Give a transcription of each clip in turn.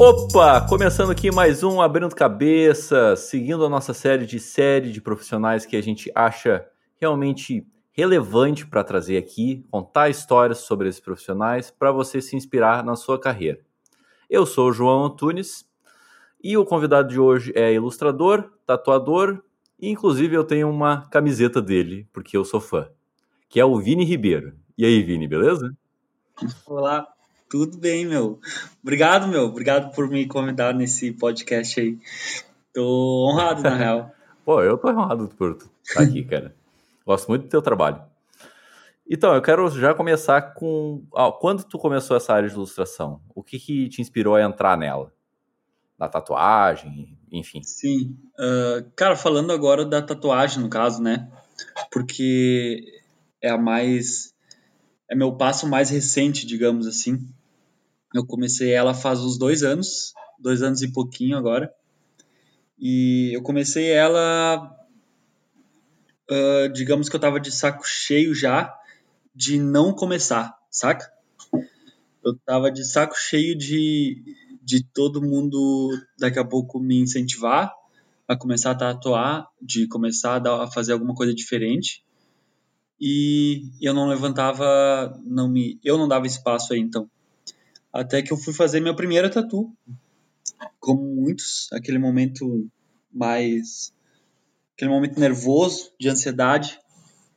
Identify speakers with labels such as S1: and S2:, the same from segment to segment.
S1: Opa! Começando aqui mais um Abrindo Cabeça, seguindo a nossa série de série de profissionais que a gente acha realmente relevante para trazer aqui, contar histórias sobre esses profissionais para você se inspirar na sua carreira. Eu sou o João Antunes e o convidado de hoje é ilustrador, tatuador e inclusive eu tenho uma camiseta dele, porque eu sou fã, que é o Vini Ribeiro. E aí, Vini, beleza?
S2: Olá, tudo bem, meu. Obrigado, meu. Obrigado por me convidar nesse podcast aí. Tô honrado, na real.
S1: Pô, eu tô honrado por estar aqui, cara. Gosto muito do teu trabalho. Então, eu quero já começar com. Ah, quando tu começou essa área de ilustração? O que, que te inspirou a entrar nela? Na tatuagem, enfim.
S2: Sim. Uh, cara, falando agora da tatuagem, no caso, né? Porque é a mais. É meu passo mais recente, digamos assim. Eu comecei ela faz uns dois anos, dois anos e pouquinho agora. E eu comecei ela uh, digamos que eu tava de saco cheio já de não começar, saca? Eu tava de saco cheio de, de todo mundo daqui a pouco me incentivar a começar a tatuar, de começar a, dar, a fazer alguma coisa diferente. E eu não levantava, não me, eu não dava espaço aí então. Até que eu fui fazer minha primeira tatu. Como muitos, aquele momento mais aquele momento nervoso, de ansiedade.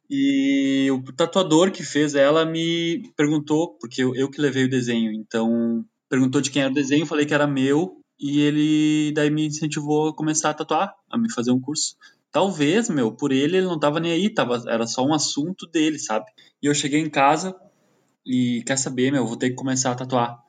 S2: E o tatuador que fez ela me perguntou, porque eu, eu que levei o desenho, então perguntou de quem era o desenho, falei que era meu, e ele daí me incentivou a começar a tatuar, a me fazer um curso. Talvez, meu, por ele ele não tava nem aí, tava, era só um assunto dele, sabe? E eu cheguei em casa e quer saber, meu, vou ter que começar a tatuar.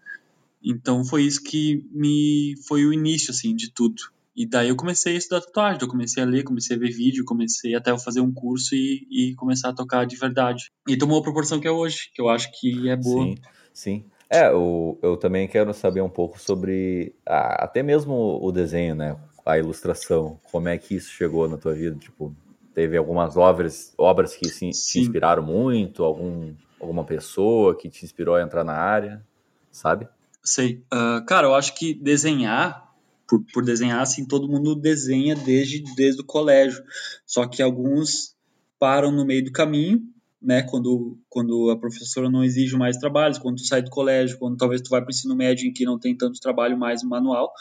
S2: Então foi isso que me foi o início assim de tudo. E daí eu comecei a estudar tatuagem, eu comecei a ler, comecei a ver vídeo, comecei até a fazer um curso e, e começar a tocar de verdade. E tomou a proporção que é hoje, que eu acho que é boa.
S1: Sim, sim. É, eu, eu também quero saber um pouco sobre a, até mesmo o desenho, né? A ilustração. Como é que isso chegou na tua vida? Tipo, teve algumas obras, obras que se, te inspiraram muito? Algum, alguma pessoa que te inspirou a entrar na área? Sabe?
S2: Sei. Uh, cara, eu acho que desenhar por, por desenhar assim, todo mundo desenha desde, desde o colégio. Só que alguns param no meio do caminho, né? Quando, quando a professora não exige mais trabalhos, quando tu sai do colégio, quando talvez tu vai para o ensino médio em que não tem tanto trabalho mais manual.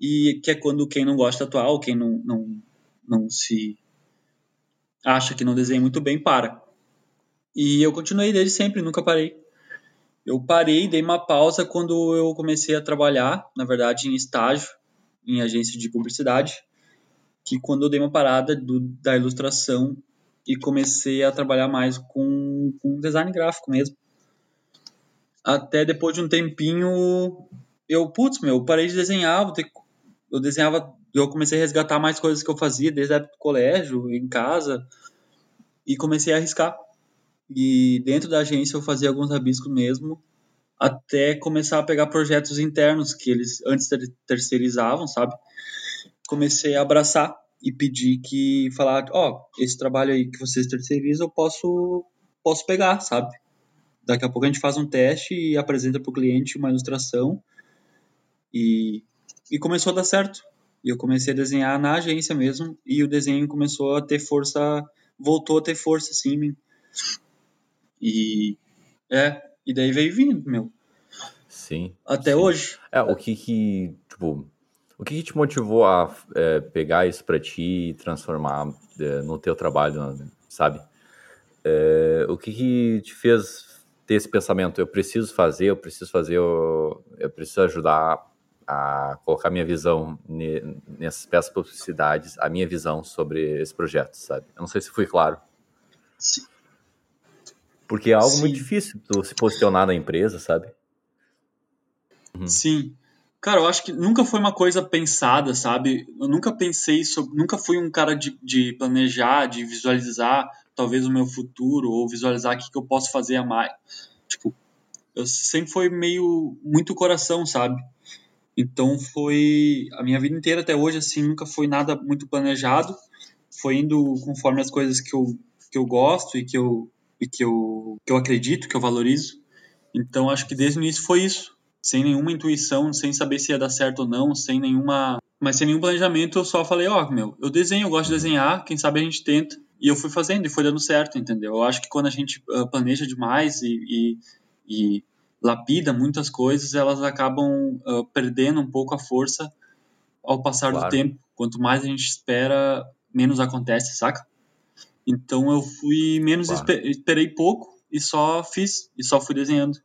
S2: E que é quando quem não gosta ou quem não, não, não se acha que não desenha muito bem, para. E eu continuei desde sempre, nunca parei. Eu parei, dei uma pausa quando eu comecei a trabalhar, na verdade, em estágio, em agência de publicidade, que quando eu dei uma parada do, da ilustração e comecei a trabalhar mais com, com design gráfico mesmo. Até depois de um tempinho, eu, putz, meu, eu parei de desenhar, ter, eu desenhava, eu comecei a resgatar mais coisas que eu fazia desde a época do colégio, em casa, e comecei a arriscar e dentro da agência eu fazia alguns rabiscos mesmo, até começar a pegar projetos internos que eles antes terceirizavam, sabe? Comecei a abraçar e pedir que falar, ó, oh, esse trabalho aí que vocês terceirizam eu posso posso pegar, sabe? Daqui a pouco a gente faz um teste e apresenta para o cliente uma ilustração e e começou a dar certo. E eu comecei a desenhar na agência mesmo e o desenho começou a ter força, voltou a ter força assim e é, e daí veio vindo, meu.
S1: Sim.
S2: Até
S1: sim.
S2: hoje.
S1: É, o que que, tipo, o que, que te motivou a é, pegar isso para ti e transformar é, no teu trabalho, sabe? É, o que, que te fez ter esse pensamento? Eu preciso fazer, eu preciso fazer, eu, eu preciso ajudar a colocar minha visão nessas peças publicidades, a minha visão sobre esse projeto, sabe? Eu não sei se fui claro.
S2: Sim.
S1: Porque é algo Sim. muito difícil tu se posicionar na empresa, sabe?
S2: Uhum. Sim. Cara, eu acho que nunca foi uma coisa pensada, sabe? Eu nunca pensei sobre. Nunca fui um cara de, de planejar, de visualizar talvez o meu futuro, ou visualizar o que, que eu posso fazer a mais. Tipo, eu sempre foi meio. muito coração, sabe? Então foi. A minha vida inteira até hoje, assim, nunca foi nada muito planejado. Foi indo conforme as coisas que eu, que eu gosto e que eu e que eu, que eu acredito, que eu valorizo. Então acho que desde o início foi isso. sem nenhuma intuição, sem saber se ia dar certo ou não, sem nenhuma. Mas sem nenhum planejamento, eu só falei, ó, oh, meu, eu desenho, eu gosto de desenhar, quem sabe a gente tenta. E eu fui fazendo e foi dando certo, entendeu? Eu acho que quando a gente uh, planeja demais e, e, e, lapida muitas coisas, elas acabam uh, perdendo um pouco a força ao passar claro. do tempo. Quanto mais a gente espera, menos acontece, saca? Então eu fui menos, claro. esperei pouco e só fiz, e só fui desenhando.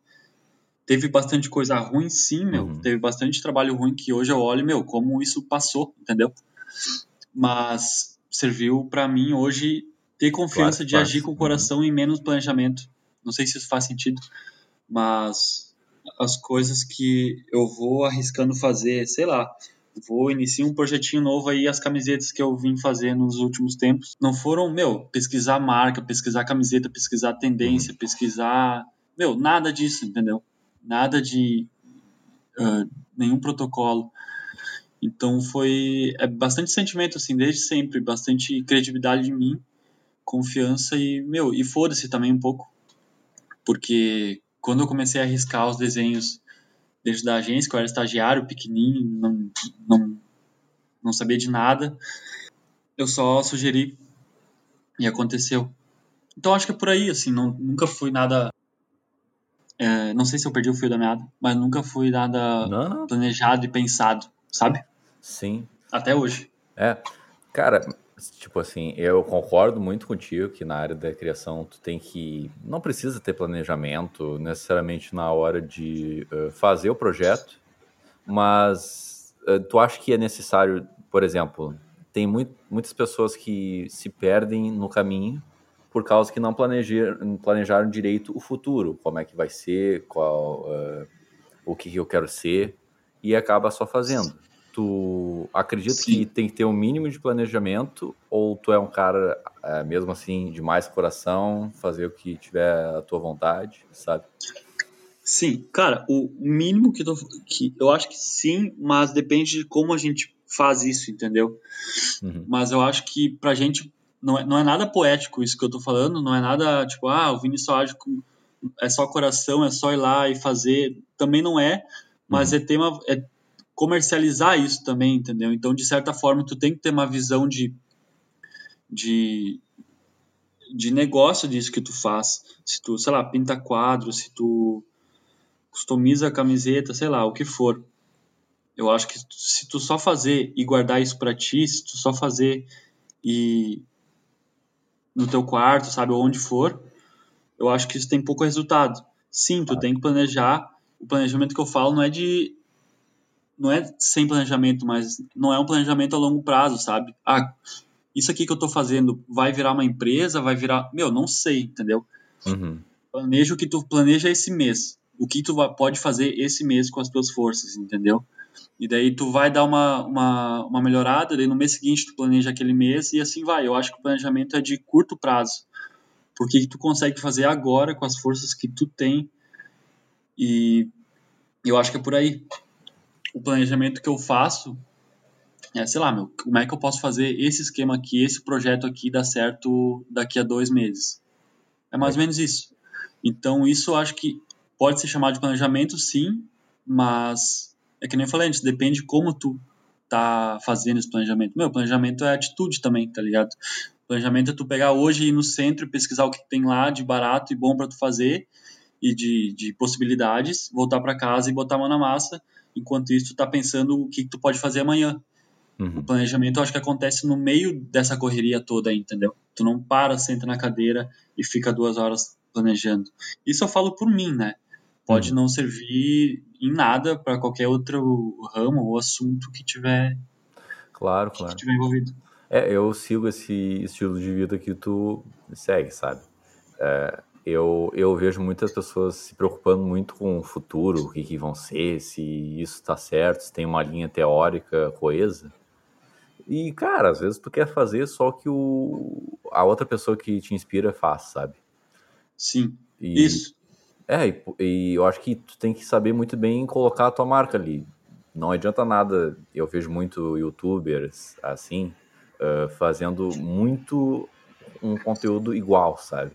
S2: Teve bastante coisa ruim, sim, meu. Uhum. Teve bastante trabalho ruim que hoje eu olho, meu, como isso passou, entendeu? Mas serviu para mim hoje ter confiança claro, de faz. agir com o coração uhum. e menos planejamento. Não sei se isso faz sentido, mas as coisas que eu vou arriscando fazer, sei lá, vou iniciar um projetinho novo aí, as camisetas que eu vim fazer nos últimos tempos, não foram, meu, pesquisar marca, pesquisar camiseta, pesquisar tendência, uhum. pesquisar, meu, nada disso, entendeu? nada de uh, nenhum protocolo. Então foi é bastante sentimento assim desde sempre, bastante credibilidade de mim, confiança e meu e foda-se também um pouco, porque quando eu comecei a arriscar os desenhos desde da agência, que eu era estagiário, pequenininho, não não não sabia de nada, eu só sugeri e aconteceu. Então acho que é por aí, assim, não, nunca fui nada é, não sei se eu perdi o fio da meada, mas nunca fui nada não. planejado e pensado, sabe?
S1: Sim.
S2: Até hoje.
S1: É. Cara, tipo assim, eu concordo muito contigo que na área da criação tu tem que. Não precisa ter planejamento necessariamente na hora de uh, fazer o projeto, mas uh, tu acha que é necessário, por exemplo, tem muito, muitas pessoas que se perdem no caminho por causa que não planejaram, planejaram direito o futuro, como é que vai ser, qual, uh, o que, que eu quero ser, e acaba só fazendo. Tu acredita Sim. que tem que ter um mínimo de planejamento, ou tu é um cara, uh, mesmo assim, de mais coração, fazer o que tiver a tua vontade, sabe?
S2: Sim, cara, o mínimo que, tô, que eu acho que sim, mas depende de como a gente faz isso, entendeu? Uhum. Mas eu acho que pra gente não é, não é nada poético isso que eu tô falando, não é nada tipo, ah, o Vini só age com. É só coração, é só ir lá e fazer. Também não é, mas uhum. é tema. É comercializar isso também, entendeu? Então, de certa forma, tu tem que ter uma visão de. de de negócio disso que tu faz. Se tu, sei lá, pinta quadro, se tu customiza a camiseta, sei lá, o que for. Eu acho que se tu só fazer e guardar isso para ti, se tu só fazer e no teu quarto, sabe, onde for, eu acho que isso tem pouco resultado. Sim, tu tem que planejar. O planejamento que eu falo não é de não é sem planejamento, mas não é um planejamento a longo prazo, sabe? Ah, isso aqui que eu tô fazendo vai virar uma empresa, vai virar, meu, não sei, entendeu?
S1: Uhum.
S2: Planeja o que tu planeja esse mês, o que tu pode fazer esse mês com as tuas forças, entendeu? E daí tu vai dar uma, uma, uma melhorada, daí no mês seguinte tu planeja aquele mês e assim vai. Eu acho que o planejamento é de curto prazo. Porque tu consegue fazer agora com as forças que tu tem. E eu acho que é por aí. O planejamento que eu faço é, sei lá, meu, como é que eu posso fazer esse esquema aqui, esse projeto aqui dar certo daqui a dois meses? É mais ou menos isso. Então, isso eu acho que pode ser chamado de planejamento, sim, mas é que nem eu falei antes, depende de como tu tá fazendo esse planejamento. Meu, planejamento é atitude também, tá ligado? Planejamento é tu pegar hoje e ir no centro e pesquisar o que tem lá de barato e bom para tu fazer e de, de possibilidades, voltar para casa e botar a mão na massa, enquanto isso tu tá pensando o que tu pode fazer amanhã. Uhum. O planejamento eu acho que acontece no meio dessa correria toda aí, entendeu? Tu não para, senta na cadeira e fica duas horas planejando. Isso eu falo por mim, né? Pode uhum. não servir em nada para qualquer outro ramo ou assunto que tiver
S1: claro, claro.
S2: Que tiver envolvido.
S1: É, eu sigo esse estilo de vida que tu segue, sabe? É, eu, eu vejo muitas pessoas se preocupando muito com o futuro, o que, que vão ser, se isso está certo, se tem uma linha teórica coesa. E, cara, às vezes tu quer fazer só que o, a outra pessoa que te inspira faz, sabe?
S2: Sim, e, isso.
S1: É, e, e, eu acho que tu tem que saber muito bem colocar a tua marca ali. Não adianta nada, eu vejo muito youtubers assim, uh, fazendo muito um conteúdo igual, sabe?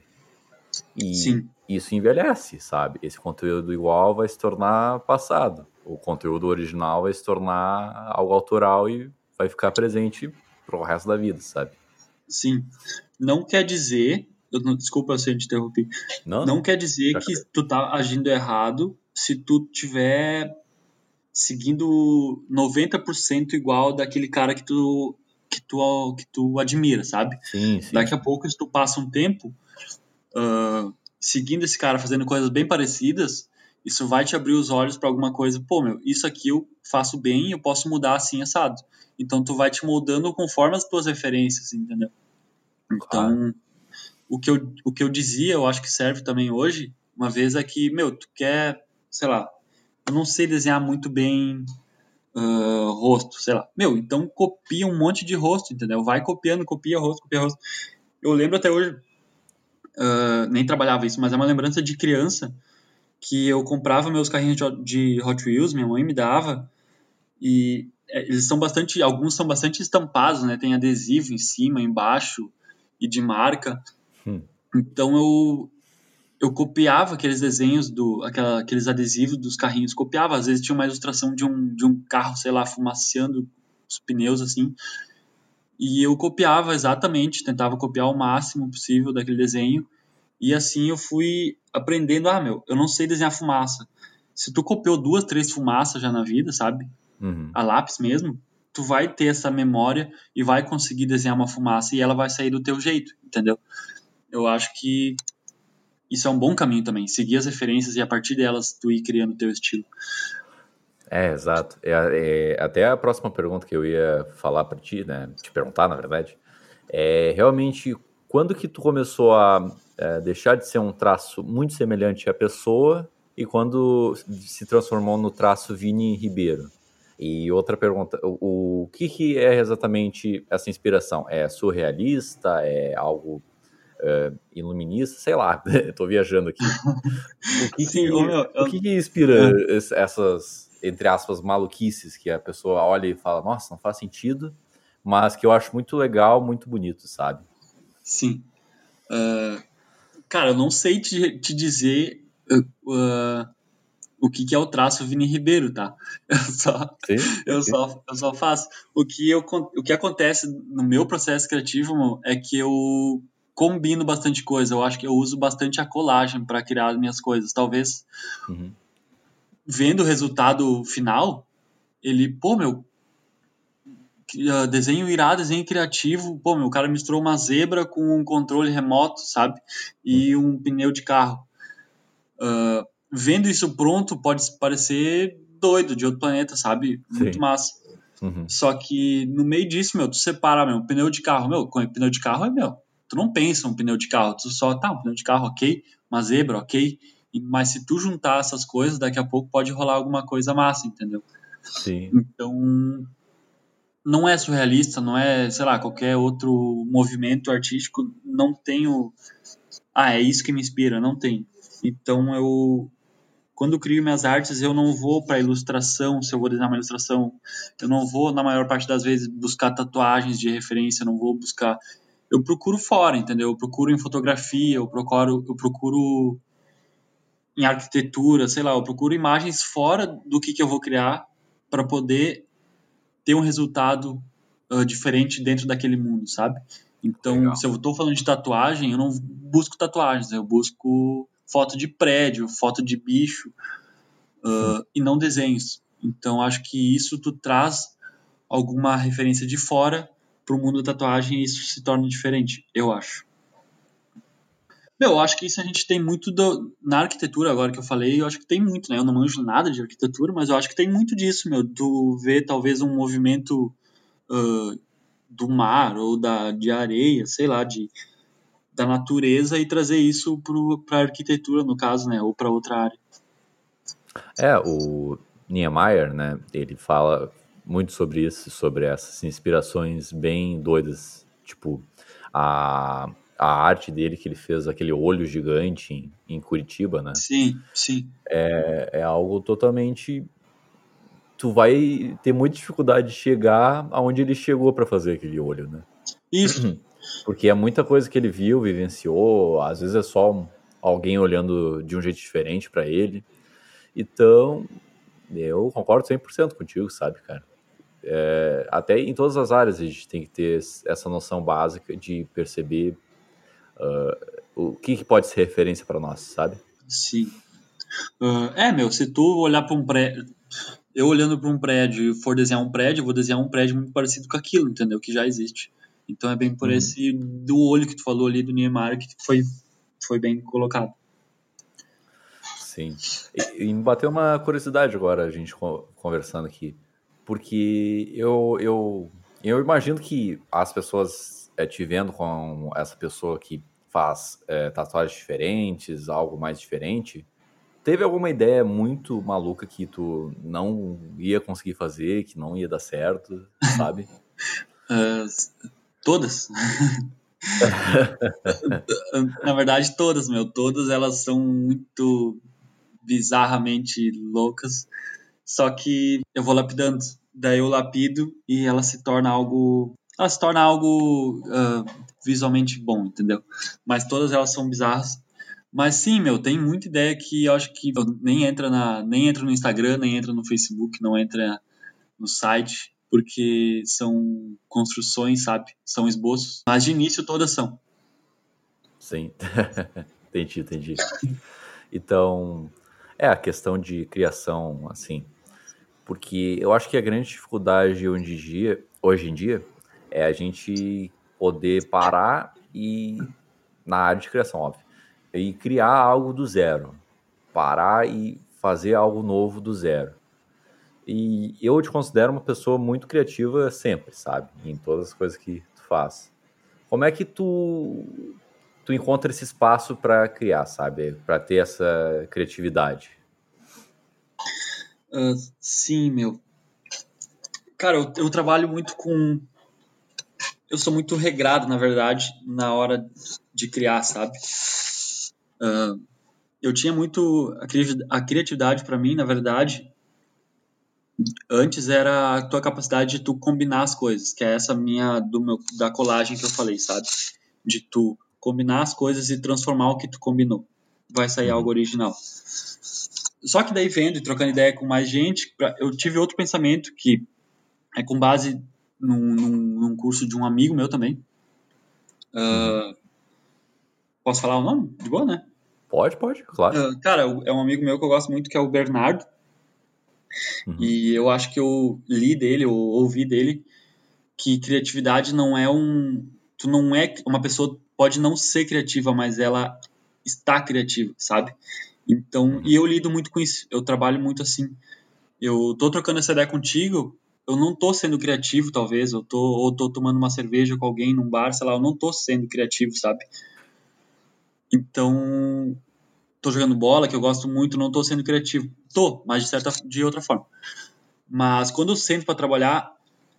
S1: E,
S2: Sim.
S1: isso envelhece, sabe? Esse conteúdo igual vai se tornar passado. O conteúdo original vai se tornar algo autoral e vai ficar presente pro resto da vida, sabe?
S2: Sim. Não quer dizer, não, desculpa se eu te interrompi. Não, não quer dizer que tu tá agindo errado se tu tiver seguindo 90% igual daquele cara que tu que tu que tu admira, sabe?
S1: Sim, sim.
S2: Daqui a pouco se tu passa um tempo uh, seguindo esse cara fazendo coisas bem parecidas, isso vai te abrir os olhos para alguma coisa. Pô, meu, isso aqui eu faço bem, eu posso mudar assim assado. Então tu vai te moldando conforme as tuas referências, entendeu? Então, o que eu o que eu dizia, eu acho que serve também hoje, uma vez é que, meu, tu quer, sei lá, eu não sei desenhar muito bem uh, rosto, sei lá. Meu, então copia um monte de rosto, entendeu? Vai copiando, copia rosto, copia rosto. Eu lembro até hoje, uh, nem trabalhava isso, mas é uma lembrança de criança que eu comprava meus carrinhos de Hot Wheels, minha mãe me dava, e é, eles são bastante, alguns são bastante estampados, né? Tem adesivo em cima, embaixo e de marca. Hum. Então eu eu copiava aqueles desenhos do aquela, aqueles adesivos dos carrinhos, copiava, às vezes tinha uma ilustração de um de um carro, sei lá, fumaciando os pneus assim. E eu copiava exatamente, tentava copiar o máximo possível daquele desenho. E assim eu fui aprendendo, ah, meu, eu não sei desenhar fumaça. Se tu copiou duas, três fumaças já na vida, sabe? Uhum. A lápis mesmo, tu vai ter essa memória e vai conseguir desenhar uma fumaça e ela vai sair do teu jeito, entendeu? Eu acho que isso é um bom caminho também, seguir as referências e a partir delas tu ir criando o teu estilo.
S1: É, exato. É, é, até a próxima pergunta que eu ia falar para ti, né, te perguntar, na verdade, é realmente quando que tu começou a é, deixar de ser um traço muito semelhante à pessoa e quando se transformou no traço Vini Ribeiro? E outra pergunta, o, o que, que é exatamente essa inspiração? É surrealista? É algo uh, iluminista, sei lá, estou viajando aqui. O que, Sim, que, eu, eu... o que, que inspira é. essas, entre aspas, maluquices que a pessoa olha e fala, nossa, não faz sentido, mas que eu acho muito legal, muito bonito, sabe?
S2: Sim. Uh, cara, eu não sei te, te dizer uh, o que, que, é o traço Vini Ribeiro, tá? Eu só, sim, eu só, eu só faço. O que, eu, o que acontece no meu processo criativo é que eu combino bastante coisa. Eu acho que eu uso bastante a colagem para criar as minhas coisas. Talvez uhum. Vendo o resultado final, ele, pô, meu, desenho irado, desenho criativo, pô, meu, o cara misturou uma zebra com um controle remoto, sabe? E um pneu de carro. Uh, vendo isso pronto, pode parecer doido, de outro planeta, sabe? Muito Sim. massa. Uhum. Só que no meio disso, meu, tu separa, meu, pneu de carro, meu, pneu de carro é meu tu não pensa um pneu de carro, tu só, tá, um pneu de carro, ok, uma zebra, ok, mas se tu juntar essas coisas, daqui a pouco pode rolar alguma coisa massa, entendeu?
S1: Sim.
S2: Então, não é surrealista, não é, sei lá, qualquer outro movimento artístico, não tenho, ah, é isso que me inspira, não tem. Então, eu, quando eu crio minhas artes, eu não vou para ilustração, se eu vou desenhar uma ilustração, eu não vou, na maior parte das vezes, buscar tatuagens de referência, não vou buscar eu procuro fora, entendeu? Eu procuro em fotografia, eu procuro, eu procuro em arquitetura, sei lá, eu procuro imagens fora do que, que eu vou criar para poder ter um resultado uh, diferente dentro daquele mundo, sabe? Então, Legal. se eu estou falando de tatuagem, eu não busco tatuagens, eu busco foto de prédio, foto de bicho uh, e não desenhos. Então, acho que isso tu traz alguma referência de fora para o mundo da tatuagem isso se torna diferente, eu acho. Meu, eu acho que isso a gente tem muito do, na arquitetura, agora que eu falei, eu acho que tem muito, né? Eu não manjo nada de arquitetura, mas eu acho que tem muito disso, meu. Tu vê talvez um movimento uh, do mar ou da, de areia, sei lá, de, da natureza e trazer isso para a arquitetura, no caso, né? Ou para outra área.
S1: É, o Niemeyer, né? Ele fala, muito sobre isso, sobre essas inspirações bem doidas. Tipo, a, a arte dele que ele fez, aquele olho gigante em, em Curitiba, né?
S2: Sim, sim.
S1: É, é algo totalmente. Tu vai ter muita dificuldade de chegar aonde ele chegou para fazer aquele olho, né?
S2: Isso.
S1: Porque é muita coisa que ele viu, vivenciou, às vezes é só alguém olhando de um jeito diferente para ele. Então, eu concordo 100% contigo, sabe, cara? É, até em todas as áreas a gente tem que ter essa noção básica de perceber uh, o que, que, pode ser referência para nós, sabe?
S2: Sim. Uh, é, meu, se tu olhar para um prédio, eu olhando para um prédio e for desenhar um prédio, eu vou desenhar um prédio muito parecido com aquilo, entendeu? Que já existe. Então é bem por uhum. esse do olho que tu falou ali do Niemeyer que foi, foi bem colocado.
S1: Sim. E, e me bateu uma curiosidade agora, a gente conversando aqui. Porque eu, eu, eu imagino que as pessoas é, te vendo com essa pessoa que faz é, tatuagens diferentes, algo mais diferente, teve alguma ideia muito maluca que tu não ia conseguir fazer, que não ia dar certo, sabe?
S2: uh, todas. Na verdade, todas, meu. Todas elas são muito bizarramente loucas. Só que eu vou lapidando. Daí eu lapido e ela se torna algo. Ela se torna algo uh, visualmente bom, entendeu? Mas todas elas são bizarras. Mas sim, meu, tem muita ideia que eu acho que nem entra, na, nem entra no Instagram, nem entra no Facebook, não entra no site, porque são construções, sabe? São esboços. Mas de início todas são.
S1: Sim, entendi, entendi. Então, é a questão de criação, assim, porque eu acho que a grande dificuldade hoje em dia, hoje em dia é a gente poder parar e na área de criação, óbvio, e criar algo do zero, parar e fazer algo novo do zero. E eu te considero uma pessoa muito criativa sempre, sabe? Em todas as coisas que tu faz. Como é que tu tu encontra esse espaço para criar, sabe? Para ter essa criatividade.
S2: Uh, sim, meu. Cara, eu, eu, trabalho muito com. Eu sou muito regrado, na verdade, na hora de criar, sabe? Uh, eu tinha muito. A criatividade para mim, na verdade, antes era a tua capacidade de tu combinar as coisas, que é essa minha do meu da colagem que eu falei, sabe? De tu combinar as coisas e transformar o que tu combinou. Vai sair uhum. algo original. Só que daí vendo e trocando ideia com mais gente, eu tive outro pensamento que é com base num, num, num curso de um amigo meu também. Uh, posso falar o nome? De boa, né?
S1: Pode, pode, claro.
S2: Uh, cara, é um amigo meu que eu gosto muito, que é o Bernardo. Uhum. E eu acho que eu li dele, ou ouvi dele, que criatividade não é um. Tu não é. Uma pessoa pode não ser criativa, mas ela está criativa, sabe? Então, e eu lido muito com isso. Eu trabalho muito assim. Eu tô trocando essa ideia contigo, eu não tô sendo criativo, talvez. Eu tô ou tô tomando uma cerveja com alguém num bar, sei lá, eu não tô sendo criativo, sabe? Então, tô jogando bola, que eu gosto muito, não tô sendo criativo. Tô, mas de certa de outra forma. Mas quando eu sento para trabalhar,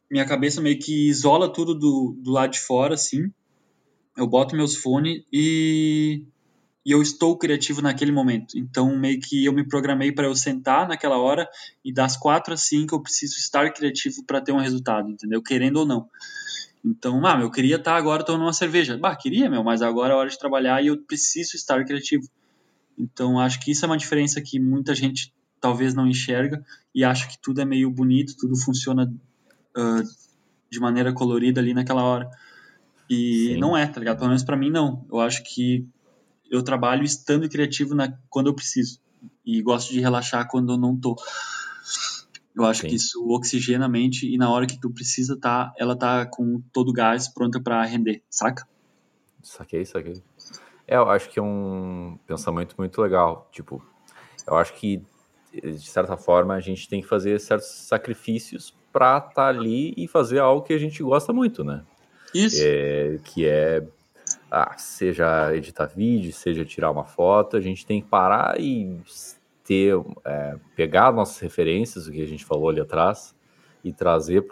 S2: minha cabeça meio que isola tudo do, do lado de fora, assim eu boto meus fones e, e eu estou criativo naquele momento. Então, meio que eu me programei para eu sentar naquela hora e das quatro às cinco eu preciso estar criativo para ter um resultado, entendeu? Querendo ou não. Então, ah, eu queria estar agora tomando uma cerveja. Bah, queria, meu, mas agora é hora de trabalhar e eu preciso estar criativo. Então, acho que isso é uma diferença que muita gente talvez não enxerga e acha que tudo é meio bonito, tudo funciona uh, de maneira colorida ali naquela hora. E Sim. não é, tá ligado? Pelo menos pra mim, não. Eu acho que eu trabalho estando criativo na, quando eu preciso. E gosto de relaxar quando eu não tô. Eu acho Sim. que isso oxigena a mente e na hora que tu precisa, tá, ela tá com todo o gás pronta para render, saca?
S1: Saquei, saquei. É, eu acho que é um pensamento muito legal. Tipo, eu acho que, de certa forma, a gente tem que fazer certos sacrifícios pra estar tá ali e fazer algo que a gente gosta muito, né?
S2: Isso.
S1: É, que é, ah, seja editar vídeo, seja tirar uma foto, a gente tem que parar e ter, é, pegar nossas referências, o que a gente falou ali atrás, e trazer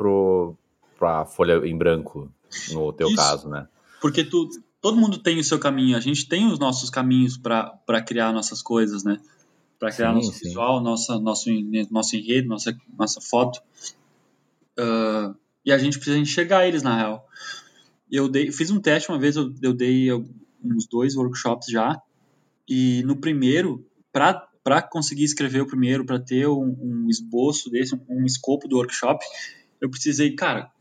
S1: para a folha em branco, no teu Isso. caso, né?
S2: Porque tu, todo mundo tem o seu caminho, a gente tem os nossos caminhos para criar nossas coisas, né? Para criar sim, nosso sim. visual, nossa, nosso, nosso enredo, nossa, nossa foto. Uh, e a gente precisa enxergar eles, na real eu dei, fiz um teste uma vez, eu, eu dei uns dois workshops já, E no primeiro, para conseguir escrever o primeiro, para ter um, um, esboço desse, um, um, escopo do workshop, eu precisei, cara,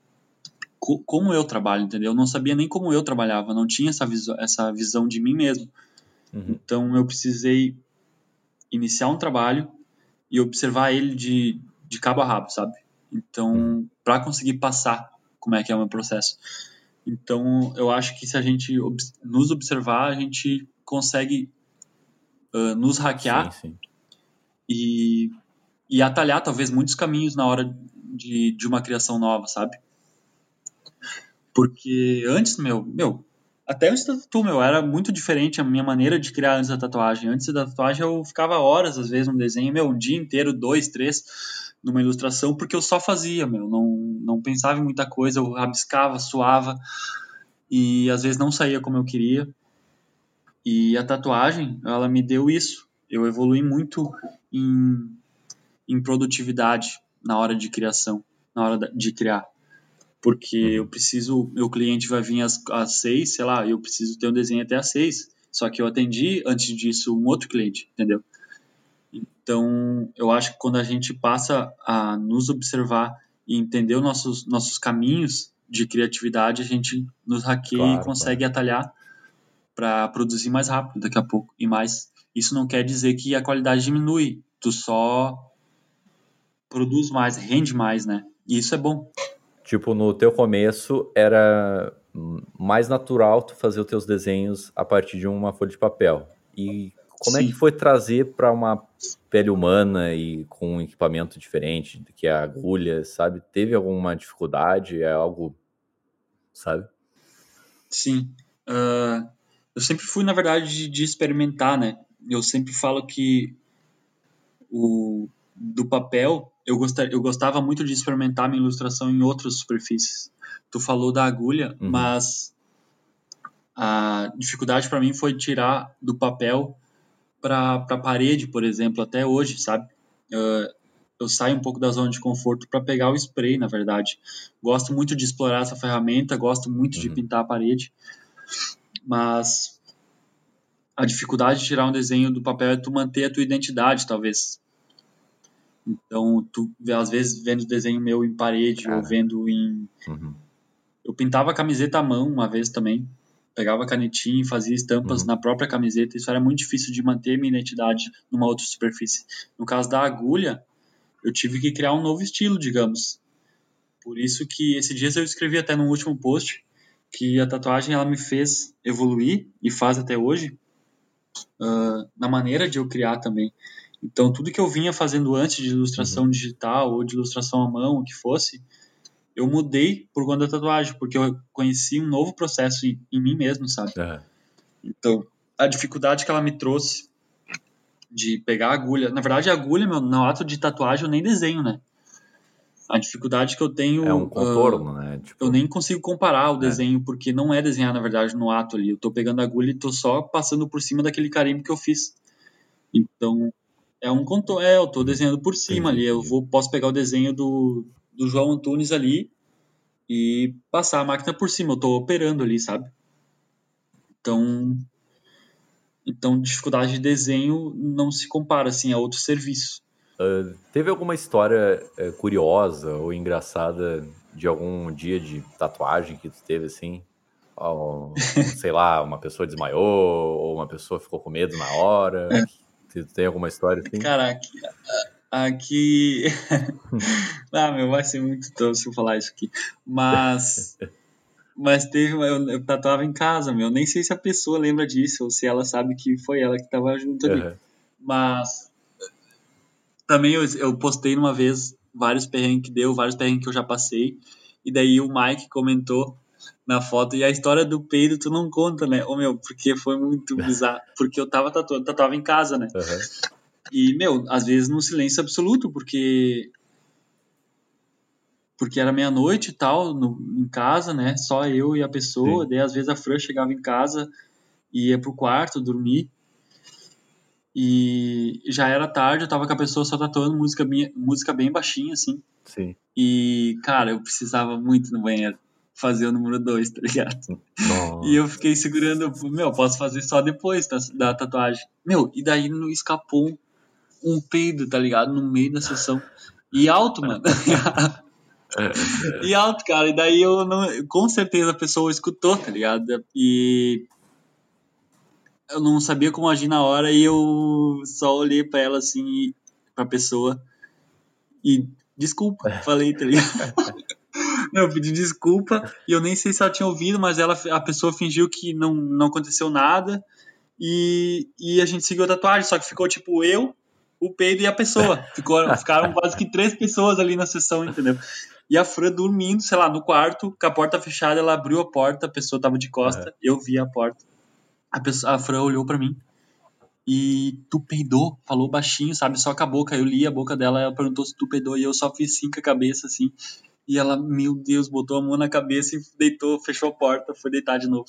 S2: co como eu trabalho, entendeu? Eu não sabia nem como eu trabalhava, não tinha essa, viso essa visão de mim mesmo. Uhum. Então eu precisei iniciar um trabalho e observar ele de, de cabo a rabo, sabe? Então, uhum. para conseguir passar como é que é o meu processo. Então, eu acho que se a gente ob nos observar, a gente consegue uh, nos hackear sim, sim. E, e atalhar talvez muitos caminhos na hora de, de uma criação nova, sabe? Porque antes, meu, meu, até antes da tatu, meu, era muito diferente a minha maneira de criar antes da tatuagem. Antes da tatuagem eu ficava horas, às vezes, no desenho, meu, um dia inteiro, dois, três, numa ilustração, porque eu só fazia, meu, não, não pensava em muita coisa, eu rabiscava, suava, e às vezes não saía como eu queria. E a tatuagem, ela me deu isso. Eu evolui muito em, em produtividade na hora de criação, na hora de criar porque eu preciso, meu cliente vai vir às, às seis, sei lá, eu preciso ter um desenho até às seis, só que eu atendi antes disso um outro cliente, entendeu? Então, eu acho que quando a gente passa a nos observar e entender os nossos, nossos caminhos de criatividade, a gente nos hackeia claro, e consegue claro. atalhar para produzir mais rápido daqui a pouco e mais. Isso não quer dizer que a qualidade diminui, tu só produz mais, rende mais, né? E isso é bom.
S1: Tipo, no teu começo era mais natural tu fazer os teus desenhos a partir de uma folha de papel. E como Sim. é que foi trazer para uma pele humana e com um equipamento diferente, que é a agulha, sabe? Teve alguma dificuldade? É algo, sabe?
S2: Sim. Uh, eu sempre fui, na verdade, de, de, experimentar, né? Eu sempre falo que o do papel eu, gostar, eu gostava muito de experimentar minha ilustração em outras superfícies. Tu falou da agulha, uhum. mas a dificuldade para mim foi tirar do papel para a parede, por exemplo, até hoje, sabe? Eu, eu saio um pouco da zona de conforto para pegar o spray, na verdade. Gosto muito de explorar essa ferramenta, gosto muito uhum. de pintar a parede, mas a dificuldade de tirar um desenho do papel é tu manter a tua identidade, talvez. Então, tu às vezes vendo desenho meu em parede Cara. ou vendo em. Uhum. Eu pintava a camiseta à mão uma vez também. Pegava canetinha e fazia estampas uhum. na própria camiseta. Isso era muito difícil de manter minha identidade numa outra superfície. No caso da agulha, eu tive que criar um novo estilo, digamos. Por isso que esses dias eu escrevi até no último post que a tatuagem ela me fez evoluir e faz até hoje uh, na maneira de eu criar também. Então, tudo que eu vinha fazendo antes de ilustração uhum. digital ou de ilustração à mão, o que fosse, eu mudei por conta da tatuagem, porque eu conheci um novo processo em, em mim mesmo, sabe? Uhum. Então, a dificuldade que ela me trouxe de pegar a agulha. Na verdade, a agulha, meu, no ato de tatuagem eu nem desenho, né? A dificuldade que eu tenho.
S1: É um contorno, uh, né?
S2: Tipo... Eu nem consigo comparar o é. desenho, porque não é desenhar, na verdade, no ato ali. Eu tô pegando a agulha e tô só passando por cima daquele carimbo que eu fiz. Então, é um contorno. É, eu tô desenhando por cima ali. Eu vou, posso pegar o desenho do, do João Antunes ali e passar a máquina por cima. Eu tô operando ali, sabe? Então, então dificuldade de desenho não se compara assim a outro serviço.
S1: Uh, teve alguma história uh, curiosa ou engraçada de algum dia de tatuagem que tu teve assim? Ou, sei lá, uma pessoa desmaiou ou uma pessoa ficou com medo na hora? Você tem alguma história assim?
S2: Cara, aqui. ah, meu, vai ser muito tosco se eu falar isso aqui. Mas. Mas teve. Eu, eu tatuava em casa, meu. Nem sei se a pessoa lembra disso ou se ela sabe que foi ela que tava junto ali. Uhum. Mas. Também eu, eu postei uma vez vários perrengues que deu, vários perrengues que eu já passei. E daí o Mike comentou na foto. E a história do peido tu não conta, né? Ô, meu, porque foi muito bizarro. Porque eu tava tatuando, tatuava em casa, né? Uhum. E, meu, às vezes no silêncio absoluto, porque. Porque era meia-noite e tal, no, em casa, né? Só eu e a pessoa. Sim. Daí, às vezes, a Fran chegava em casa e ia pro quarto dormir. E já era tarde, eu tava com a pessoa só tatuando música, música bem baixinha, assim.
S1: Sim.
S2: E, cara, eu precisava muito no banheiro fazer o número 2, tá ligado? Nossa. E eu fiquei segurando, meu, posso fazer só depois da, da tatuagem. Meu, e daí não escapou um peido, tá ligado? No meio da sessão. E alto, mano. e alto, cara. E daí eu não. Com certeza a pessoa escutou, tá ligado? E. Eu não sabia como agir na hora e eu só olhei pra ela assim, pra pessoa. E desculpa, falei, tá ligado? Não, eu pedi desculpa e eu nem sei se ela tinha ouvido, mas ela, a pessoa fingiu que não, não aconteceu nada e, e a gente seguiu a tatuagem, só que ficou tipo eu, o Pedro e a pessoa. Ficou, ficaram quase que três pessoas ali na sessão, entendeu? E a Fran dormindo, sei lá, no quarto, com a porta fechada, ela abriu a porta, a pessoa tava de costa, eu vi a porta. A, pessoa, a Fran olhou para mim e tu peidou, falou baixinho, sabe, só com a boca. Eu li a boca dela, ela perguntou se tu peidou e eu só fiz sim com a cabeça, assim. E ela, meu Deus, botou a mão na cabeça e deitou, fechou a porta, foi deitar de novo.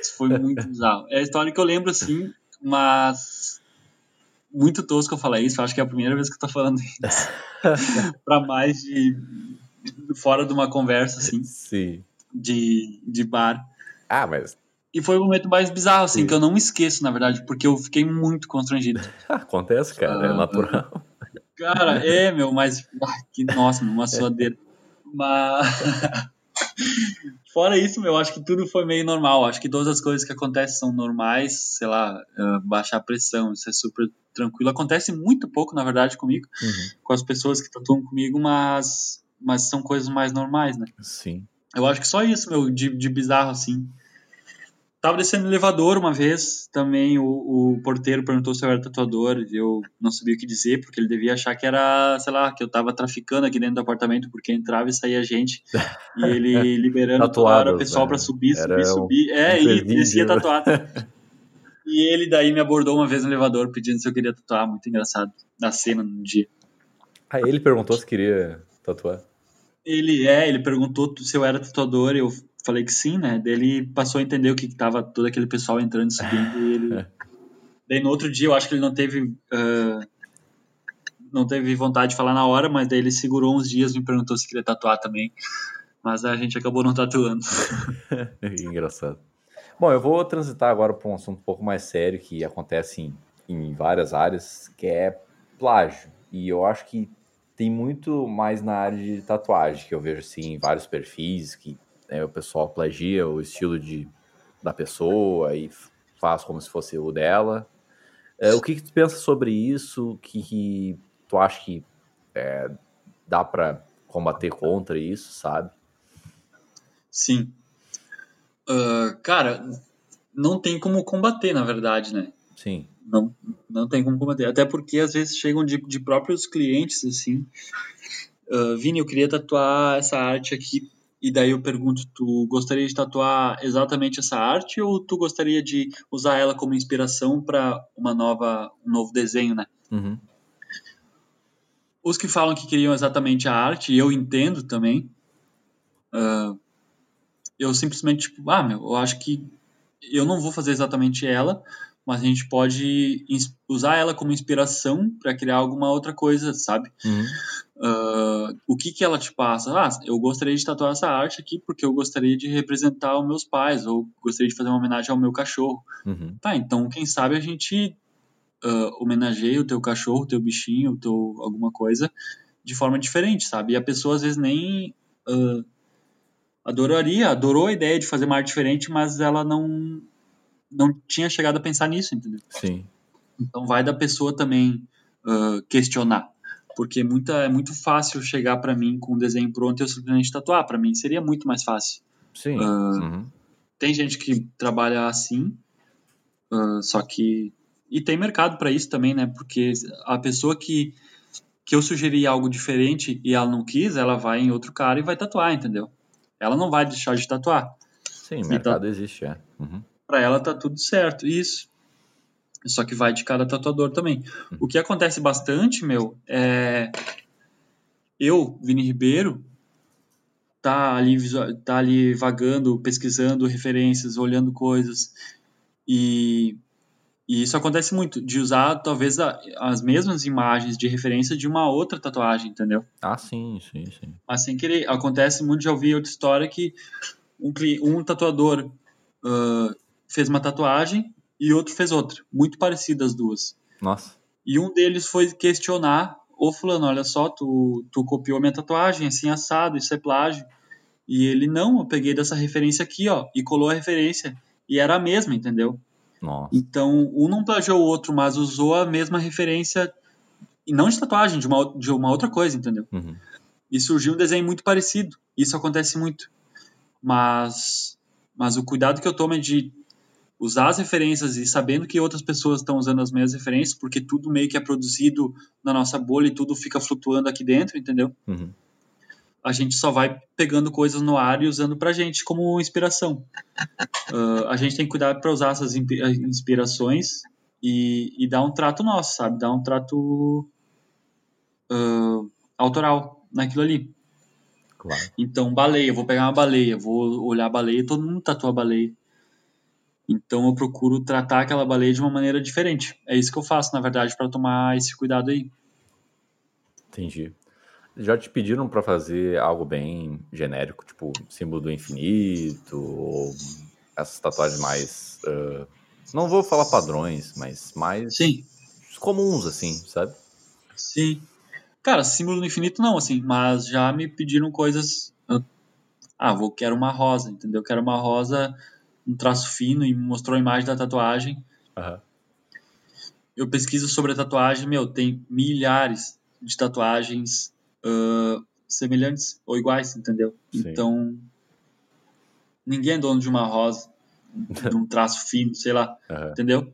S2: Isso foi muito bizarro. É a história que eu lembro, assim, mas muito tosco eu falar isso. Eu acho que é a primeira vez que eu tô falando isso. pra mais de. fora de uma conversa, assim.
S1: Sim.
S2: De, de bar.
S1: Ah, mas.
S2: E foi o momento mais bizarro, assim, Sim. que eu não esqueço, na verdade, porque eu fiquei muito constrangido.
S1: Acontece, cara, é natural.
S2: Cara, é, meu, mas. que nossa, uma suadeira. Mas. Fora isso, eu acho que tudo foi meio normal. Acho que todas as coisas que acontecem são normais. Sei lá, uh, baixar a pressão, isso é super tranquilo. Acontece muito pouco, na verdade, comigo, uhum. com as pessoas que tatuam comigo, mas, mas são coisas mais normais, né?
S1: Sim.
S2: Eu acho que só isso, meu, de, de bizarro, assim. Tava descendo no elevador uma vez, também o, o, porteiro perguntou se eu era tatuador, eu não sabia o que dizer, porque ele devia achar que era, sei lá, que eu tava traficando aqui dentro do apartamento, porque entrava e saía gente, e ele liberando toda o pessoal né? para subir, subir, subir. É, e descia tatuado. e ele daí me abordou uma vez no elevador pedindo se eu queria tatuar, muito engraçado, na cena, no dia.
S1: Ah, ele perguntou se queria tatuar?
S2: Ele, é, ele perguntou se eu era tatuador, eu falei que sim, né? Daí ele passou a entender o que, que tava todo aquele pessoal entrando e subindo. e ele... Daí no outro dia eu acho que ele não teve. Uh, não teve vontade de falar na hora, mas daí ele segurou uns dias e me perguntou se queria tatuar também. Mas a gente acabou não tatuando.
S1: Engraçado. Bom, eu vou transitar agora para um assunto um pouco mais sério que acontece em, em várias áreas, que é plágio. E eu acho que tem muito mais na área de tatuagem, que eu vejo assim, em vários perfis que né, o pessoal plagia o estilo de, da pessoa e faz como se fosse o dela. É, o que, que, tu pensa sobre isso? O que, que, tu acha que é, dá para combater contra isso, sabe?
S2: Sim. Uh, cara, não tem como combater, na verdade, né?
S1: Sim.
S2: Não, não tem como combater. Até porque às vezes chegam de, de próprios clientes assim. Uh, Vini, eu queria tatuar essa arte aqui e daí eu pergunto, tu gostaria de tatuar exatamente essa arte ou tu gostaria de usar ela como inspiração para uma nova, um novo desenho, né?
S1: Uhum.
S2: Os que falam que queriam exatamente a arte, eu entendo também. Uh, eu simplesmente, tipo, ah, meu, eu acho que eu não vou fazer exatamente ela, mas a gente pode usar ela como inspiração para criar alguma outra coisa, sabe?
S1: Uhum.
S2: Uh, o que que ela te passa? Ah, eu gostaria de tatuar essa arte aqui porque eu gostaria de representar os meus pais ou gostaria de fazer uma homenagem ao meu cachorro.
S1: Uhum.
S2: Tá, então quem sabe a gente uh, homenageia o teu cachorro, o teu bichinho, o teu alguma coisa de forma diferente, sabe? E a pessoa às vezes nem uh, adoraria, adorou a ideia de fazer uma arte diferente, mas ela não não tinha chegado a pensar nisso, entendeu?
S1: Sim.
S2: Então vai da pessoa também uh, questionar, porque muita, é muito fácil chegar para mim com um desenho pronto e eu simplesmente tatuar. Para mim seria muito mais fácil.
S1: Sim. Uh, uhum.
S2: Tem gente que trabalha assim, uh, só que e tem mercado para isso também, né? Porque a pessoa que que eu sugeri algo diferente e ela não quis, ela vai em outro cara e vai tatuar, entendeu? Ela não vai deixar de tatuar.
S1: Sim, mercado tá... existe, é. Uhum
S2: para ela tá tudo certo. Isso. Só que vai de cada tatuador também. Uhum. O que acontece bastante, meu, é. Eu, Vini Ribeiro, tá ali, tá ali vagando, pesquisando referências, olhando coisas. E, e isso acontece muito, de usar talvez a, as mesmas imagens de referência de uma outra tatuagem, entendeu?
S1: Ah, sim, sim, sim.
S2: Mas sem querer. Acontece muito, já ouvi outra história que um, um tatuador uh, fez uma tatuagem e outro fez outra, muito parecida as duas.
S1: Nossa.
S2: E um deles foi questionar, ô fulano, olha só, tu, tu copiou minha tatuagem, assim, assado, isso é plágio. E ele, não, eu peguei dessa referência aqui, ó, e colou a referência. E era a mesma, entendeu?
S1: Nossa.
S2: Então, um não plagiou o outro, mas usou a mesma referência, e não de tatuagem, de uma, de uma outra coisa, entendeu?
S1: Uhum.
S2: E surgiu um desenho muito parecido. Isso acontece muito. Mas, mas o cuidado que eu tomo é de usar as referências e sabendo que outras pessoas estão usando as mesmas referências, porque tudo meio que é produzido na nossa bolha e tudo fica flutuando aqui dentro, entendeu?
S1: Uhum.
S2: A gente só vai pegando coisas no ar e usando pra gente como inspiração. Uh, a gente tem que cuidar para usar essas inspirações e, e, dar um trato nosso, sabe? Dar um trato uh, autoral naquilo ali.
S1: Claro.
S2: Então, baleia, vou pegar uma baleia, vou olhar a baleia, todo mundo tatua a baleia. Então eu procuro tratar aquela baleia de uma maneira diferente. É isso que eu faço, na verdade, para tomar esse cuidado aí.
S1: Entendi. Já te pediram para fazer algo bem genérico, tipo símbolo do infinito, ou essas tatuagens mais. Uh, não vou falar padrões, mas mais
S2: Sim.
S1: comuns, assim, sabe?
S2: Sim. Cara, símbolo do infinito não, assim, mas já me pediram coisas. Ah, vou, quero uma rosa, entendeu? Quero uma rosa um traço fino e mostrou a imagem da tatuagem.
S1: Uhum.
S2: Eu pesquiso sobre a tatuagem, meu, tem milhares de tatuagens uh, semelhantes ou iguais, entendeu?
S1: Sim.
S2: Então, ninguém é dono de uma rosa, de um traço fino, sei lá,
S1: uhum.
S2: entendeu?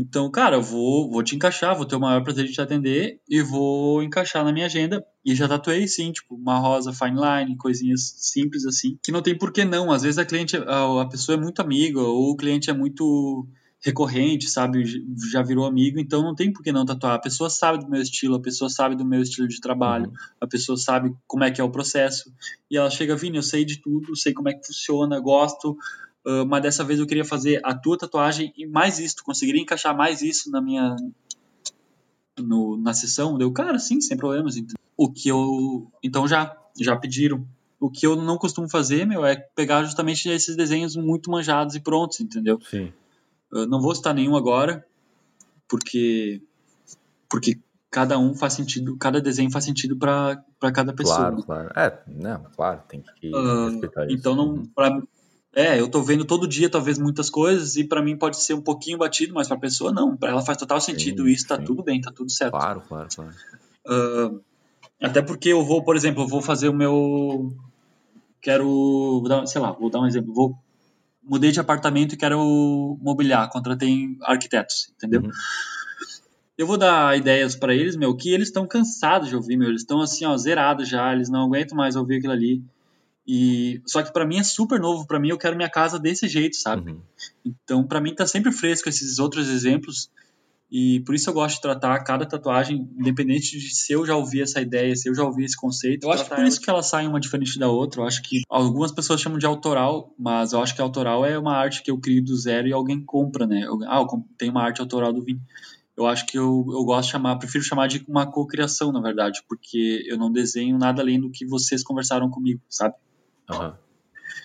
S2: Então, cara, eu vou, vou te encaixar, vou ter o maior prazer de te atender e vou encaixar na minha agenda. E já tatuei, sim, tipo, uma rosa fine line, coisinhas simples assim, que não tem por que não. Às vezes a cliente, a, a pessoa é muito amiga, ou o cliente é muito recorrente, sabe? Já virou amigo, então não tem por que não tatuar. A pessoa sabe do meu estilo, a pessoa sabe do meu estilo de trabalho,
S1: Uhum.
S2: a pessoa sabe como é que é o processo. E ela chega, Vini, eu sei de tudo, sei como é que funciona, gosto, Uh, mas dessa vez eu queria fazer a tua tatuagem e mais isso. Tu conseguiria encaixar mais isso na minha no, na sessão? Deu, cara, sim, sem problemas. Então, o que eu então já já pediram. O que eu não costumo fazer, meu, é pegar justamente esses desenhos muito manjados e prontos, entendeu?
S1: Sim.
S2: Eu não vou citar nenhum agora, porque porque cada um faz sentido, cada desenho faz sentido para cada pessoa.
S1: Claro, claro. É, não, claro, tem que
S2: Uh,
S1: respeitar isso.
S2: Então não,
S1: Uhum.
S2: pra, é, eu tô vendo todo dia talvez muitas coisas e pra mim pode ser um pouquinho batido, mas pra pessoa não, Pra ela faz total sentido
S1: Sim,
S2: isso, tá
S1: sim.
S2: tudo bem, tá tudo certo.
S1: Claro, claro, claro.
S2: Ah, até porque eu vou, por exemplo, eu vou fazer o meu quero, sei lá, vou dar um exemplo, vou mudei de apartamento e quero mobiliar, contratei arquitetos, entendeu?
S1: Uhum.
S2: Eu vou dar ideias pra eles, meu, que eles estão cansados de ouvir, meu, eles estão assim, ó, zerados já, eles não aguentam mais ouvir aquilo ali. E só que pra mim é super novo, pra mim eu quero minha casa desse jeito, sabe?
S1: Uhum.
S2: Então pra mim tá sempre fresco esses outros exemplos e por isso eu gosto de tratar cada tatuagem, independente de se eu já ouvi essa ideia, se eu já ouvi esse conceito. Eu acho que por isso que elas saem uma diferente da outra. Eu acho que algumas pessoas chamam de autoral, mas eu acho que autoral é uma arte que eu crio do zero e alguém compra, né? Eu- ah, eu tem uma arte autoral do Vini. Eu acho que eu, eu gosto de chamar, prefiro chamar de uma cocriação, na verdade, porque eu não desenho nada além do que vocês conversaram comigo, sabe?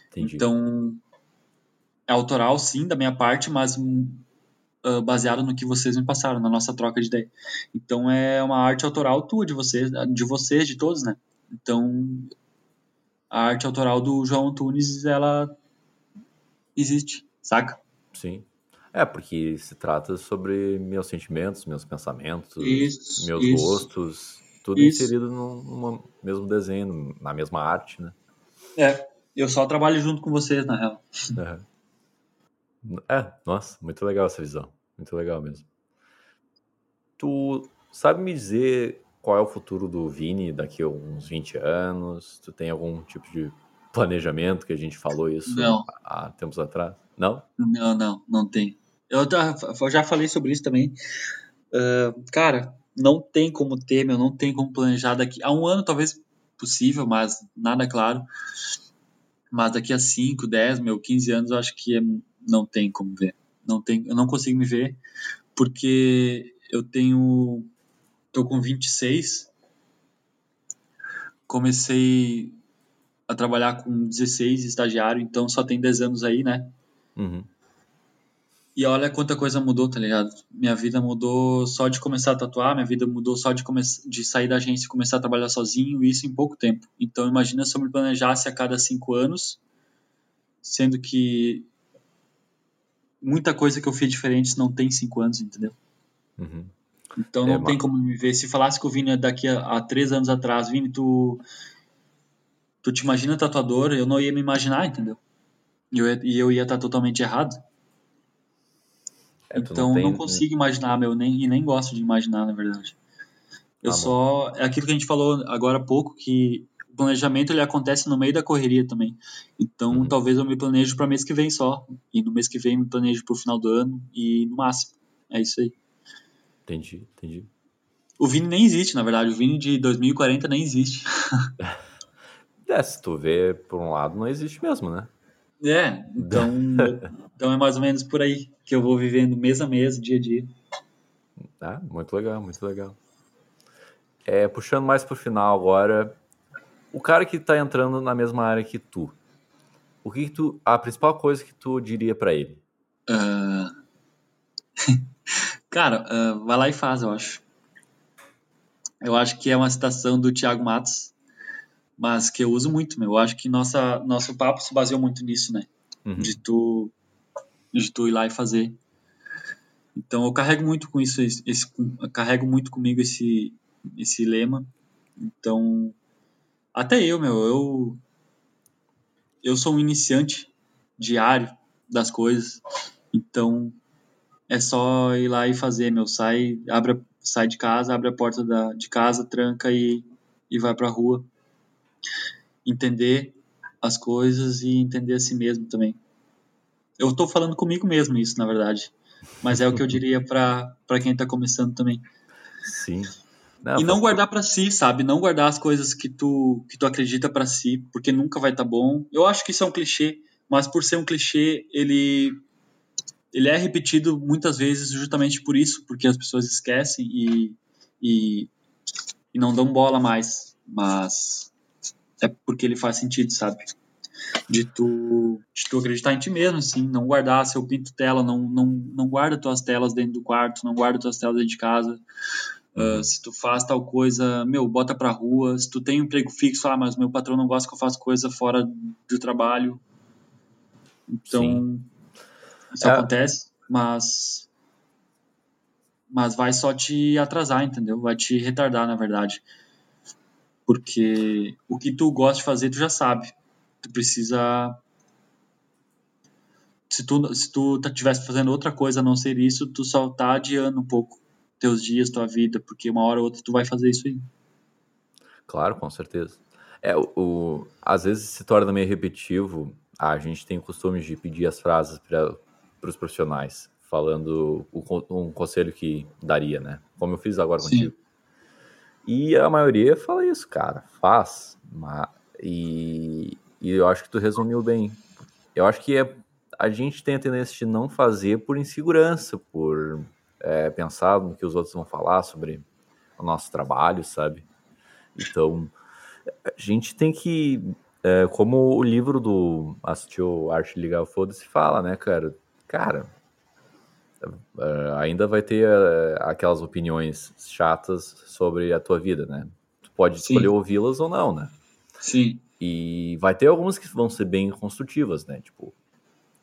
S1: Entendi.
S2: Então, é autoral, sim, da minha parte, mas ah, baseado no que vocês me passaram, na nossa troca de ideia. Então, é uma arte autoral tua, de vocês, de vocês, de todos, né? Então, a arte autoral do João Antunes, ela existe, saca?
S1: Sim. É, porque se trata sobre meus sentimentos, meus pensamentos,
S2: Isso,
S1: meus
S2: isso.
S1: gostos, tudo
S2: Isso.
S1: inserido no mesmo desenho, na mesma arte, né?
S2: É, eu só trabalho junto com vocês, na real.
S1: Aham. É, nossa, muito legal essa visão. Muito legal mesmo. Tu sabe me dizer qual é o futuro do Vini daqui a uns 20 anos? Tu tem algum tipo de planejamento que a gente falou isso
S2: Não.
S1: há tempos atrás? Não?
S2: Não, não, não tem. Eu já, falei sobre isso também. Ah, cara, não tem como ter, meu, não tem como planejar daqui. Há um ano talvez possível, mas nada claro. Mas daqui a 5, 10, meu, 15 anos eu acho que é- não tem como ver. Não tem, eu não consigo me ver porque eu tenho tô com 26. Comecei a trabalhar com 16 estagiário, então só tem 10 anos aí, né?
S1: Uhum.
S2: E olha quanta coisa mudou, tá ligado? Minha vida mudou só de começar a tatuar, minha vida mudou só de, de sair da agência e começar a trabalhar sozinho, e isso em pouco tempo. Então imagina se eu me planejasse a cada cinco anos, sendo que muita coisa que eu fiz diferente não tem cinco anos, entendeu?
S1: Uhum.
S2: Então não é, tem como me ver. Se falasse com o Vini daqui a, a três anos atrás, Vini, tu, tu te imagina tatuador, eu não ia me imaginar, entendeu? E eu, e eu ia estar totalmente errado. É, então não, tem, não, consigo né? imaginar, meu, nem, e nem gosto de imaginar, na verdade. Eu ah, só. É aquilo que a gente falou agora há pouco, que o planejamento ele acontece no meio da correria também. Então uhum. talvez eu me planejo para mês que vem só. E no mês que vem me planejo para o final do ano e no máximo. É isso aí.
S1: Entendi, entendi.
S2: O Vini nem existe, na verdade. O Vini de 2040 nem existe.
S1: é, se tu vê por um lado, não existe mesmo, né?
S2: É, então, então é mais ou menos por aí que eu vou vivendo mês a mês, dia a dia.
S1: Ah, muito legal, muito legal. É, puxando mais pro final agora, o cara que tá entrando na mesma área que tu, o que, que tu, a principal coisa que tu diria para ele?
S2: Uh... cara, uh, vai lá e faz, eu acho. Eu acho que é uma citação do Thiago Matos, mas que eu uso muito, meu. Eu acho que nossa, nosso papo se baseou muito nisso, né? Uhum. De, tu, de tu ir lá e fazer. Então eu carrego muito com isso, esse, carrego muito comigo esse, esse lema. Então, até eu, meu, eu eu sou um iniciante diário das coisas. Então, é só ir lá e fazer, meu. Sai, abre, sai de casa, abre a porta da, de casa, tranca e, e vai pra rua entender as coisas e entender a si mesmo também. Eu estou falando comigo mesmo isso, na verdade. Mas é o que eu diria para quem está começando também.
S1: Sim.
S2: Não, e não guardar para si, sabe? Não guardar as coisas que tu que tu acredita para si, porque nunca vai estar tá bom. Eu acho que isso é um clichê, mas por ser um clichê, ele ele é repetido muitas vezes justamente por isso, porque as pessoas esquecem e, e, e não dão bola mais. Mas é porque ele faz sentido, sabe? De tu, de tu acreditar em ti mesmo, assim, não guardar seu pinto tela, não, não, não guarda tuas telas dentro do quarto, não guarda tuas telas dentro de casa. Uh, se tu faz tal coisa, meu, bota pra rua. Se tu tem um emprego fixo, ah, mas meu patrão não gosta que eu faça coisa fora do trabalho. Então, Sim. isso é. acontece, mas mas vai só te atrasar, entendeu? Vai te retardar, na verdade. Porque o que tu gosta de fazer, tu já sabe. Tu precisa. Se tu, se tu estivesse tá, fazendo outra coisa a não ser isso, tu só tá adiando um pouco teus dias, tua vida, porque uma hora ou outra tu vai fazer isso aí.
S1: Claro, com certeza. É, o, o às vezes se torna meio repetitivo. Ah, a gente tem o costume de pedir as frases para os profissionais, falando o, um conselho que daria, né? Como eu fiz agora Sim. contigo. E a maioria fala isso, cara, faz. E, e eu acho que tu resumiu bem. Eu acho que é, a gente tem a tendência de não fazer por insegurança, por é, pensar no que os outros vão falar sobre o nosso trabalho, sabe? Então, a gente tem que. É, como o livro do Assistiu Arte Legal Foda-se fala, né, cara? Cara, uh, ainda vai ter uh, aquelas opiniões chatas sobre a tua vida, né? Tu pode escolher ouvi-las ou não, né?
S2: Sim.
S1: E vai ter algumas que vão ser bem construtivas, né? Tipo,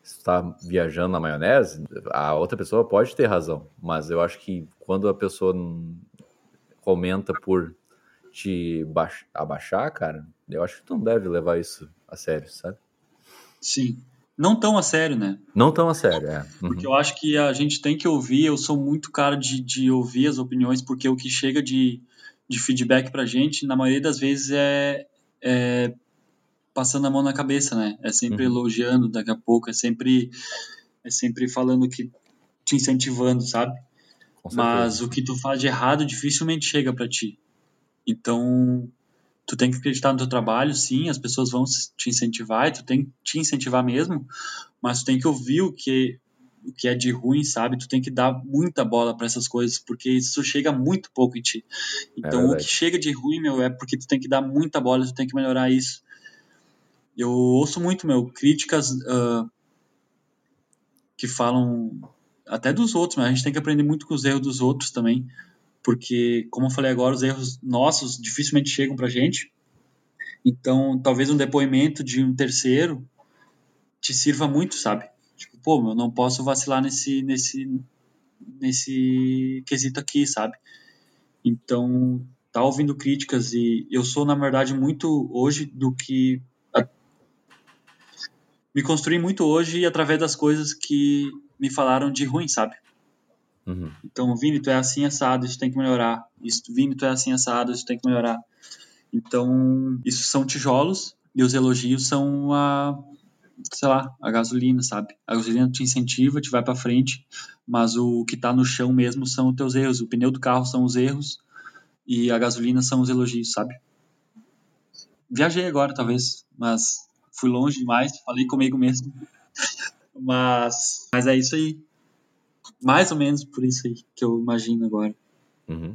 S1: se tu tá viajando na maionese, a outra pessoa pode ter razão, mas eu acho que quando a pessoa comenta por te abaixar, cara, eu acho que tu não deve levar isso a sério, sabe?
S2: Sim não tão a sério, né?
S1: Não tão a sério, é.
S2: Uhum. Porque eu acho que a gente tem que ouvir, eu sou muito cara de, de ouvir as opiniões, porque o que chega de, de feedback pra gente, na maioria das vezes, é, é passando a mão na cabeça, né? É sempre uhum. elogiando daqui a pouco, é sempre, é sempre falando que te incentivando, sabe? Mas o que tu faz de errado dificilmente chega para ti. Então, tu tem que acreditar no teu trabalho, sim, as pessoas vão te incentivar, e tu tem que te incentivar mesmo, mas tu tem que ouvir o que o que é de ruim, sabe? Tu tem que dar muita bola para essas coisas, porque isso chega muito pouco em ti. É então, é o que chega de ruim, meu, é porque tu tem que dar muita bola, tu tem que melhorar isso. eu ouço muito, meu, críticas uh, que falam até dos outros, mas a gente tem que aprender muito com os erros dos outros também, porque, como eu falei agora, os erros nossos dificilmente chegam pra gente. Então, talvez um depoimento de um terceiro te sirva muito, sabe? Tipo, pô, eu não posso vacilar nesse, nesse, nesse quesito aqui, sabe? Então, tá ouvindo críticas e eu sou, na verdade, muito hoje do que. A, me construí muito hoje através das coisas que me falaram de ruim, sabe? Uhum. Então, Vini, tu é assim assado, isso tem que melhorar. Isso, Vini, tu é assim assado, isso tem que melhorar. Então, isso são tijolos e os elogios são a, sei lá, a gasolina, sabe? A gasolina te incentiva, te vai para frente, mas o que tá no chão mesmo são os teus erros. O pneu do carro são os erros e a gasolina são os elogios, sabe? Viajei agora, talvez, mas fui longe demais, falei comigo mesmo. mas, mas é isso aí. Mais ou menos por isso aí que eu imagino agora.
S1: Uhum.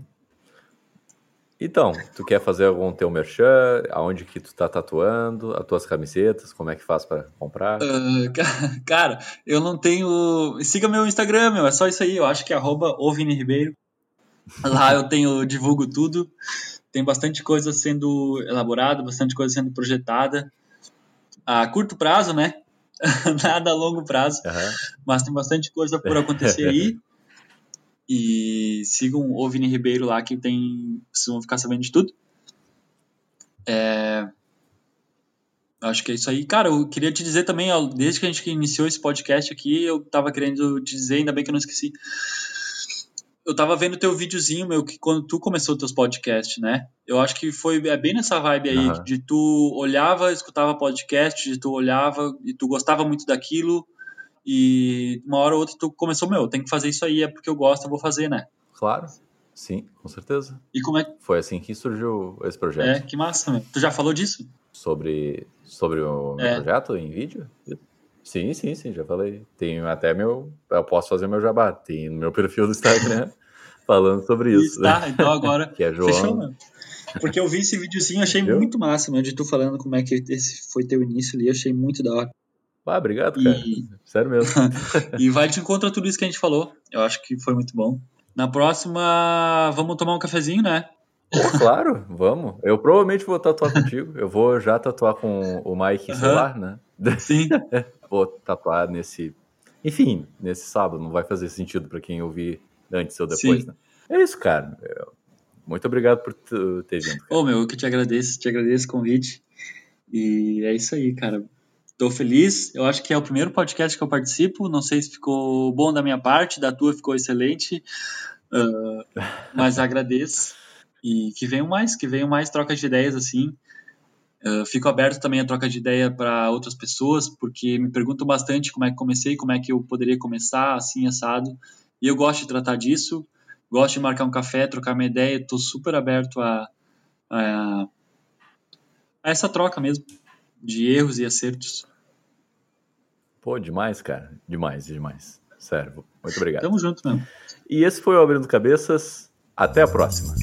S1: Então, tu quer fazer algum teu merchan? Aonde que tu tá tatuando? As tuas camisetas? Como é que faz para comprar? Uh,
S2: cara, eu não tenho... Siga meu Instagram, meu. É só isso aí. Eu acho que é arroba Ribeiro. Lá eu tenho, divulgo tudo. Tem bastante coisa sendo elaborada, bastante coisa sendo projetada. A curto prazo, né? Nada a longo prazo. Uhum. Mas tem bastante coisa por acontecer aí. E sigam o Vini Ribeiro lá, que tem. Vocês vão ficar sabendo de tudo. É, acho que é isso aí. Cara, eu queria te dizer também, desde que a gente iniciou esse podcast aqui, eu tava querendo te dizer, ainda bem que eu não esqueci. Eu tava vendo teu videozinho, meu, que quando tu começou teus podcasts, né? Eu acho que foi é bem nessa vibe aí, uhum. de tu olhava, escutava podcast, de tu olhava e tu gostava muito daquilo, e uma hora ou outra tu começou, meu, tem que fazer isso aí, é porque eu gosto, eu vou fazer, né?
S1: Claro, sim, com certeza.
S2: E como é
S1: Foi assim que surgiu esse projeto.
S2: É, que massa, meu. Tu já falou disso?
S1: Sobre, sobre o meu é. projeto em vídeo? Sim, sim, sim, já falei. Tenho até meu. Eu posso fazer meu jabá. Tem no meu perfil do Instagram falando sobre isso.
S2: Tá, então agora. que é João. Fechou, mano. Porque eu vi esse videozinho, achei Viu? muito massa, mano, de tu falando como é que esse foi teu início ali, achei muito da hora.
S1: Ah, obrigado, cara. E... Sério mesmo.
S2: e vai de encontro a tudo isso que a gente falou. Eu acho que foi muito bom. Na próxima, vamos tomar um cafezinho, né?
S1: Pô, claro, vamos. Eu provavelmente vou tatuar contigo. Eu vou já tatuar com o Mike, sei lá, né?
S2: Sim.
S1: Vou tatuar nesse. Enfim, nesse sábado. Não vai fazer sentido para quem ouvir antes ou depois, Sim. né? É isso, cara. Muito obrigado por ter vindo.
S2: Ô, oh, meu, eu que te agradeço, te agradeço o convite. E é isso aí, cara. Estou feliz. Eu acho que é o primeiro podcast que eu participo. Não sei se ficou bom da minha parte, da tua ficou excelente. Uh, mas agradeço. E que venham mais, que venham mais trocas de ideias assim. Uh, fico aberto também a troca de ideia para outras pessoas, porque me perguntam bastante como é que comecei, como é que eu poderia começar, assim, assado. E eu gosto de tratar disso, gosto de marcar um café, trocar uma ideia, estou super aberto a, a, a essa troca mesmo de erros e acertos.
S1: Pô, demais, cara. Demais, demais. Sério, muito obrigado.
S2: Tamo junto mesmo.
S1: E esse foi o Abrindo Cabeças. Até a próxima.